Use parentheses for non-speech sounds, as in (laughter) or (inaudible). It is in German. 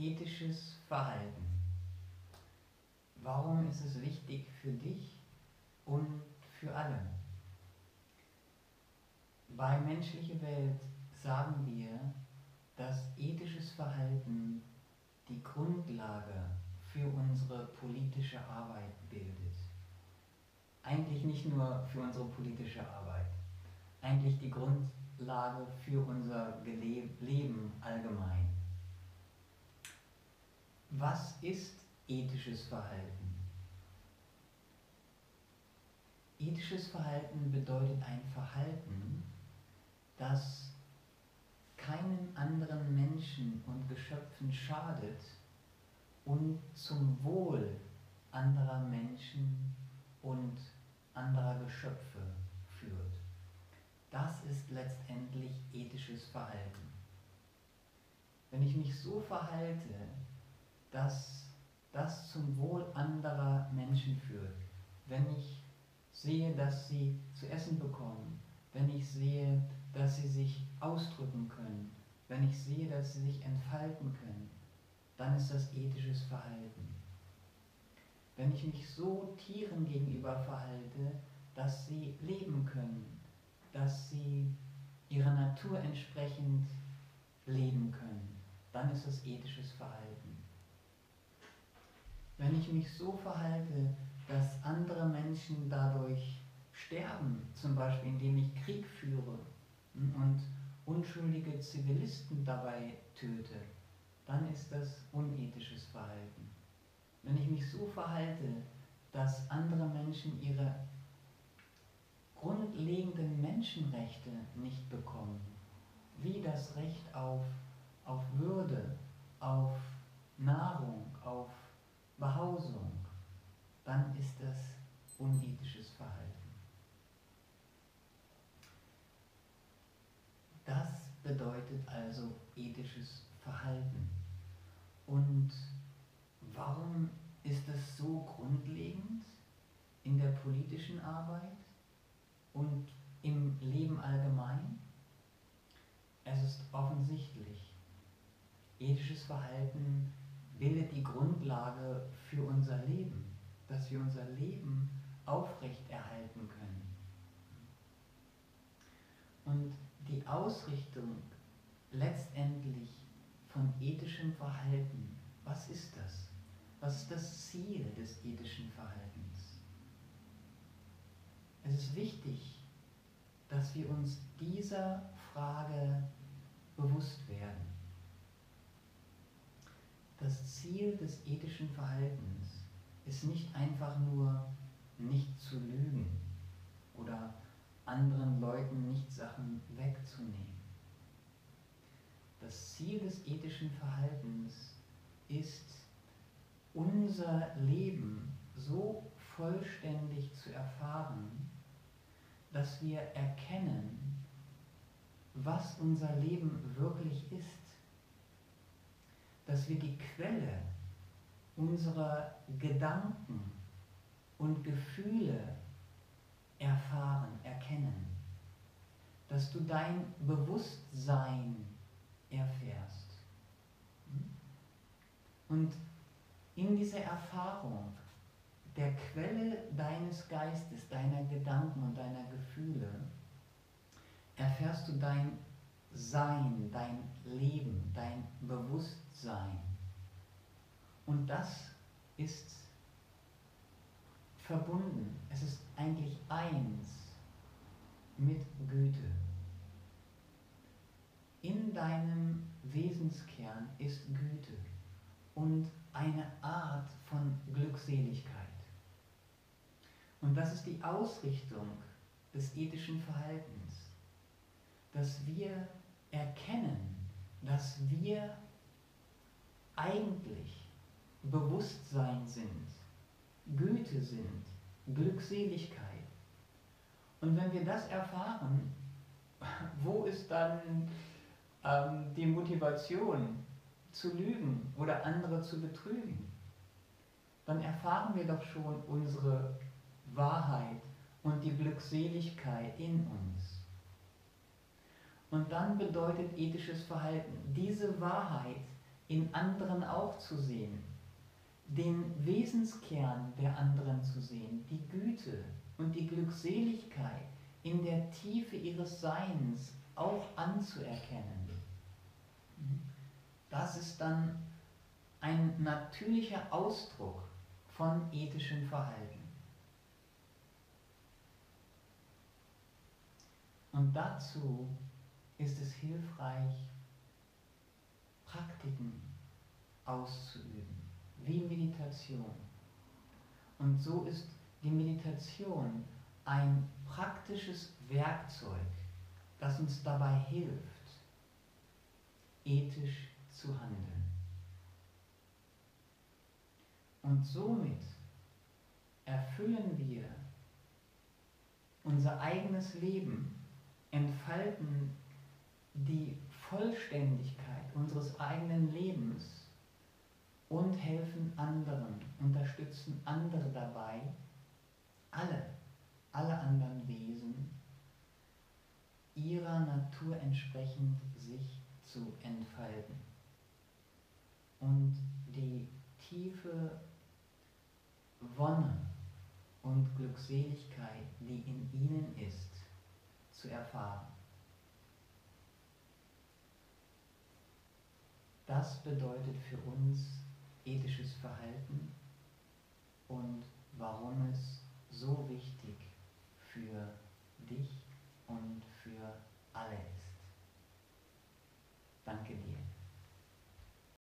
ethisches Verhalten? Warum ist es wichtig für dich und für alle? Bei menschlicher Welt sagen wir, dass ethisches Verhalten die Grundlage für unsere politische Arbeit bildet. Eigentlich nicht nur für unsere politische Arbeit, eigentlich die Grundlage für unser Leben allgemein. Was ist ethisches Verhalten? Ethisches Verhalten bedeutet ein Verhalten, das keinen anderen Menschen und Geschöpfen schadet und zum Wohl anderer Menschen und anderer Geschöpfe führt. Das ist letztendlich ethisches Verhalten. Wenn ich mich so verhalte, dass das zum Wohl anderer Menschen führt, wenn ich sehe, dass sie zu essen bekommen, wenn ich sehe, dass sie sich ausdrücken können, wenn ich sehe, dass sie sich entfalten können, dann ist das ethisches Verhalten. Wenn ich mich so Tieren gegenüber verhalte, dass sie leben können, dass sie ihrer Natur entsprechend leben können, dann ist das ethisches Verhalten. Wenn ich mich so verhalte, dass andere Menschen dadurch sterben, zum Beispiel indem ich Krieg führe und unschuldige Zivilisten dabei töte, dann ist das unethisches Verhalten. Wenn ich mich so verhalte, dass andere Menschen ihre grundlegenden Menschenrechte nicht bekommen, wie das Recht auf, auf Würde, auf Nahrung, auf Behausung, dann ist das unethisches Verhalten. Das bedeutet also ethisches Verhalten. Und warum ist das so grundlegend in der politischen Arbeit und im Leben allgemein? Es ist offensichtlich. Ethisches Verhalten bildet die Grundlage für unser Leben, dass wir unser Leben aufrechterhalten können. Und die Ausrichtung letztendlich von ethischem Verhalten, was ist das? Was ist das Ziel des ethischen Verhaltens? Es ist wichtig, dass wir uns dieser Frage bewusst werden. Das Ziel des ethischen Verhaltens ist nicht einfach nur nicht zu lügen oder anderen Leuten nicht Sachen wegzunehmen. Das Ziel des ethischen Verhaltens ist, unser Leben so vollständig zu erfahren, dass wir erkennen, was unser Leben wirklich ist, dass wir die Quelle unserer Gedanken und Gefühle erfahren, erkennen, dass du dein Bewusstsein erfährst. Und in dieser Erfahrung der Quelle deines Geistes, deiner Gedanken und deiner Gefühle, erfährst du dein Sein, dein Leben, dein Bewusstsein. Und das ist verbunden, es ist eigentlich eins mit Güte. In deinem Wesenskern ist Güte und eine Art von Glückseligkeit. Und das ist die Ausrichtung des ethischen Verhaltens, dass wir erkennen, dass wir eigentlich Bewusstsein sind, Güte sind, Glückseligkeit. Und wenn wir das erfahren, (laughs) wo ist dann ähm, die Motivation zu lügen oder andere zu betrügen? Dann erfahren wir doch schon unsere Wahrheit und die Glückseligkeit in uns. Und dann bedeutet ethisches Verhalten, diese Wahrheit in anderen auch zu sehen, den Wesenskern der anderen zu sehen, die Güte und die Glückseligkeit in der Tiefe ihres Seins auch anzuerkennen. Das ist dann ein natürlicher Ausdruck von ethischem Verhalten. Und dazu ist es hilfreich, Praktiken auszuüben, wie Meditation. Und so ist die Meditation ein praktisches Werkzeug, das uns dabei hilft, ethisch zu handeln. Und somit erfüllen wir unser eigenes Leben, entfalten die Vollständigkeit unseres eigenen Lebens und helfen anderen, unterstützen andere dabei, alle, alle anderen Wesen, ihrer Natur entsprechend sich zu entfalten und die tiefe Wonne und Glückseligkeit, die in ihnen ist, zu erfahren. Das bedeutet für uns ethisches Verhalten und warum es so wichtig für dich